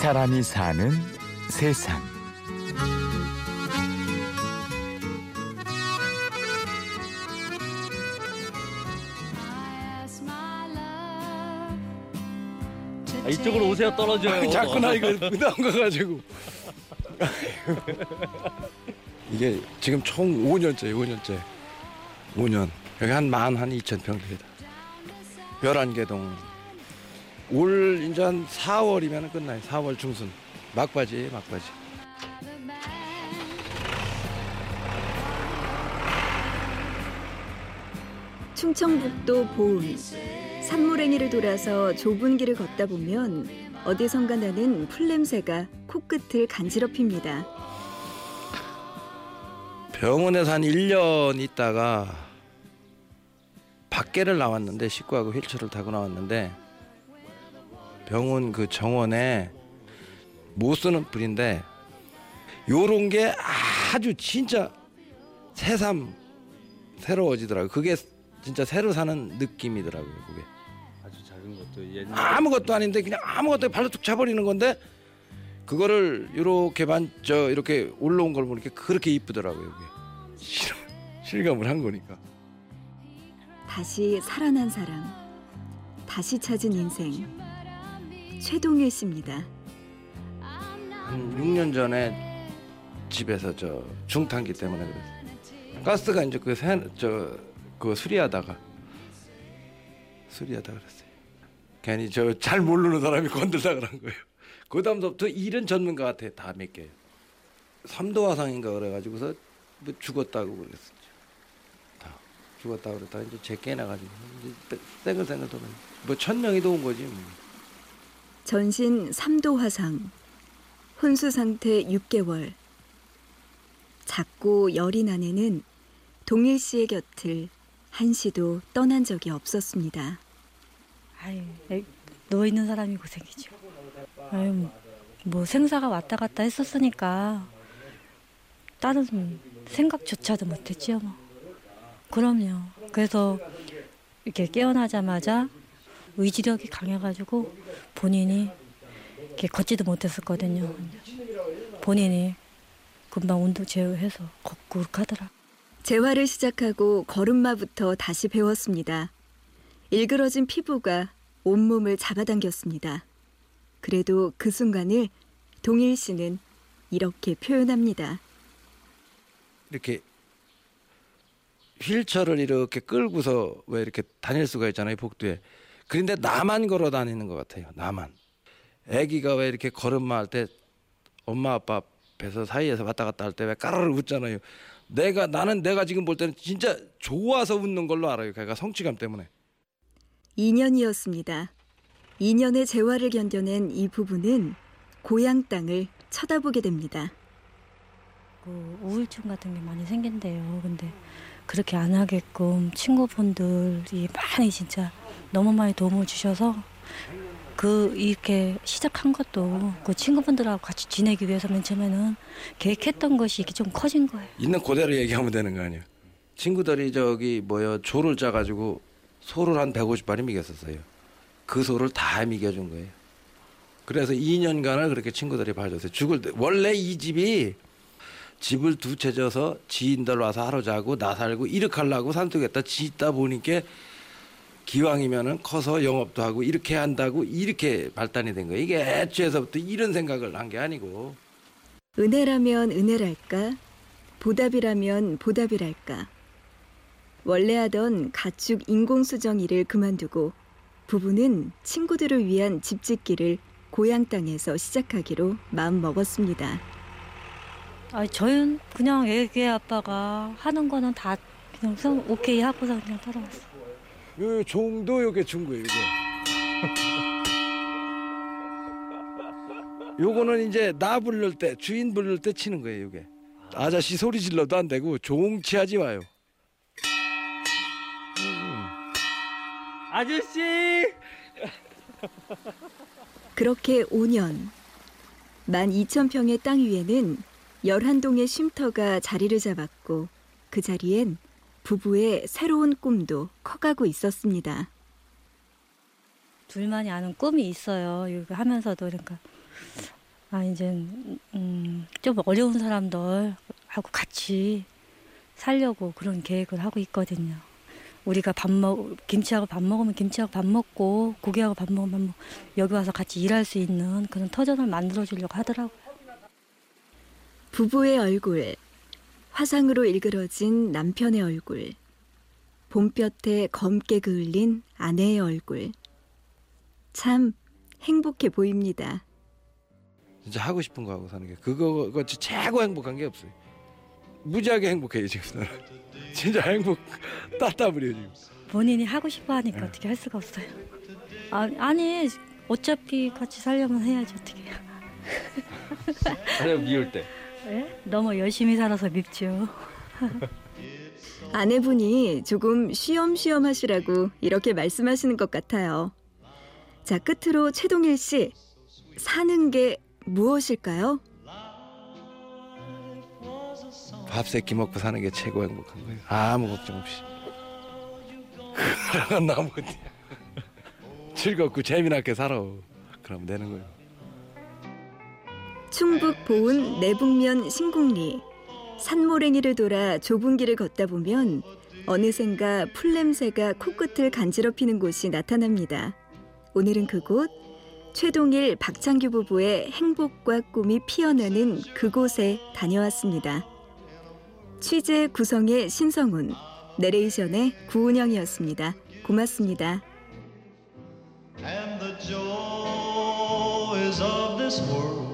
사람이 사는 세상. 아, 이쪽으로 오세요 떨어져요. 자꾸 나 이거 부담 가가지고. 이게 지금 총 5년째, 5년째. 5년. 여기 한 만 한 2천 평 됩니다. 11개 동. 올 이제 한 4월이면 끝나요. 4월 중순. 막바지, 막바지. 충청북도 보은 산모랭이를 돌아서 좁은 길을 걷다 보면 어디선가 나는 풀냄새가 코끝을 간지럽힙니다. 병원에서 한 1년 있다가 밖에를 나왔는데 식구하고 휠체어를 타고 나왔는데 병원 그 정원에 못 쓰는 불인데 요런 게 아주 진짜 새삼 새로워지더라고요. 그게 진짜 새로 사는 느낌이더라고요. 그게 아주 작은 것도 옛날. 아무것도 아닌데 그냥 아무것도 발로 툭 차버리는 건데 그거를 이렇게 반저 이렇게 올라온 걸 보니까 그렇게 이쁘더라고요. 그게 실, 실감을 한 거니까. 다시 살아난 사람, 다시 찾은 인생. 최동일 씨입니다. 한 6년 전에 집에서 저 중탄기 때문에 그랬어요. 가스가 이제 그저그 수리하다가 수리하다 그랬어요. 괜히 저 잘 모르는 사람이 건들다 그런 거예요. 그 다음부터 일은 전문가 같아 다 몇 개. 삼도 화상인가 그래가지고서 뭐 죽었다고 그랬었죠. 다 죽었다고 그랬다 이제 제 깨나가지고 이제 땡글땡글 도는 뭐 천 명이 도온 거지. 뭐. 전신 3도 화상, 혼수 상태 6개월. 작고 여린 아내는 동일 씨의 곁을 한시도 떠난 적이 없었습니다. 아유, 누워 있는 사람이 고생이죠. 아유, 뭐 생사가 왔다 갔다 했었으니까 다른 생각조차도 못했지요. 뭐. 그럼요. 그래서 이렇게 깨어나자마자 의지력이 강해가지고 본인이 이렇게 걷지도 못했었거든요. 본인이 금방 운동 제어해서 걷고 하더라. 재활을 시작하고 걸음마부터 다시 배웠습니다. 일그러진 피부가 온몸을 잡아당겼습니다. 그래도 그 순간을 동일 씨는 이렇게 표현합니다. 이렇게 휠체어를 이렇게 끌고서 왜 이렇게 다닐 수가 있잖아요 복도에 그런데 나만 걸어 다니는 것 같아요 나만 아기가 왜 이렇게 걸음마 할 때 엄마 아빠 배서 사이에서 왔다 갔다 할 때 왜 까르르 웃잖아요 내가 나는 내가 지금 볼 때는 진짜 좋아서 웃는 걸로 알아요 걔가 성취감 때문에 2년이었습니다. 2년의 재활을 견뎌낸 이 부부는 고향 땅을 쳐다보게 됩니다. 그 우울증 같은 게 많이 생긴대요. 근데 그렇게 안 하게끔 친구분들이 많이 진짜 너무 많이 도움을 주셔서 그 이렇게 시작한 것도 그 친구분들하고 같이 지내기 위해서 맨 처음에는 계획했던 것이 이게 좀 커진 거예요. 있는 그대로 얘기하면 되는 거 아니에요? 친구들이 저기 뭐야 조를 짜가지고 소를 한 150마리 미겼었어요. 그 소를 다 미겨준 거예요. 그래서 2년간을 그렇게 친구들이 봐줬어요. 죽을 때 원래 이 집이 집을 두 채 져서 지인들 와서 하루 자고 나 살고 이렇게 하려고 산속에다 짓다 보니까 기왕이면은 커서 영업도 하고 이렇게 한다고 이렇게 발단이 된 거예요. 이게 애초에서부터 이런 생각을 한 게 아니고 은혜라면 은혜랄까? 보답이라면 보답이랄까? 원래 하던 가축 인공수정 일을 그만두고 부부는 친구들을 위한 집 짓기를 고향 땅에서 시작하기로 마음 먹었습니다. 아, 저희는 그냥 애기 아빠가 하는 거는 다 그냥 성 오케이 하고서 그냥 따라왔어. 요 종도 요게 준 거예요. 이게. 요거는 이제 나 부를 때 주인 부를 때 치는 거예요. 요게 아저씨 소리 질러도 안 되고 종 취하지 마요. 아저씨. 그렇게 5년. 12,000평의 땅 위에는 11동의 쉼터가 자리를 잡았고 그 자리엔 부부의 새로운 꿈도 커가고 있었습니다. 둘만이 아는 꿈이 있어요. 이거 하면서도 그러니까 아 이제 음, 좀 어려운 사람들 하고 같이 살려고 그런 계획을 하고 있거든요. 우리가 밥 먹, 김치하고 밥 먹으면 김치하고 밥 먹고 고기하고 밥 먹으면 밥 먹, 여기 와서 같이 일할 수 있는 그런 터전을 만들어 주려고 하더라고요. 부부의 얼굴, 화상으로 일그러진 남편의 얼굴, 봄볕에 검게 그을린 아내의 얼굴. 참 행복해 보입니다. 진짜 하고 싶은 거 하고 사는 게 그거 같이 최고 행복한 게 없어요. 무지하게 행복해요 지금 나는. 진짜 행복 따따블이요 지금. 본인이 하고 싶어 하니까 어떻게 할 수가 없어요. 아, 아니 어차피 같이 살려면 해야지 어떻게. 아니면 미울 때. 예? 너무 열심히 살아서 밉죠. 아내분이 조금 쉬엄쉬엄 하시라고 이렇게 말씀하시는 것 같아요. 자, 끝으로 최동일 씨, 사는 게 무엇일까요? 밥 세끼 먹고 사는 게 최고 행복한 거예요. 아무 걱정 없이. 그러면 나무 즐겁고 재미나게 살아. 그러면 되는 거예요. 충북 보은 내북면 신곡리 산모랭이를 돌아 좁은 길을 걷다 보면 어느샌가 풀냄새가 코끝을 간지럽히는 곳이 나타납니다. 오늘은 그곳 최동일 박창규 부부의 행복과 꿈이 피어나는 그곳에 다녀왔습니다. 취재 구성의 신성훈, 내레이션의 구은영이었습니다. 고맙습니다. and the joys of this world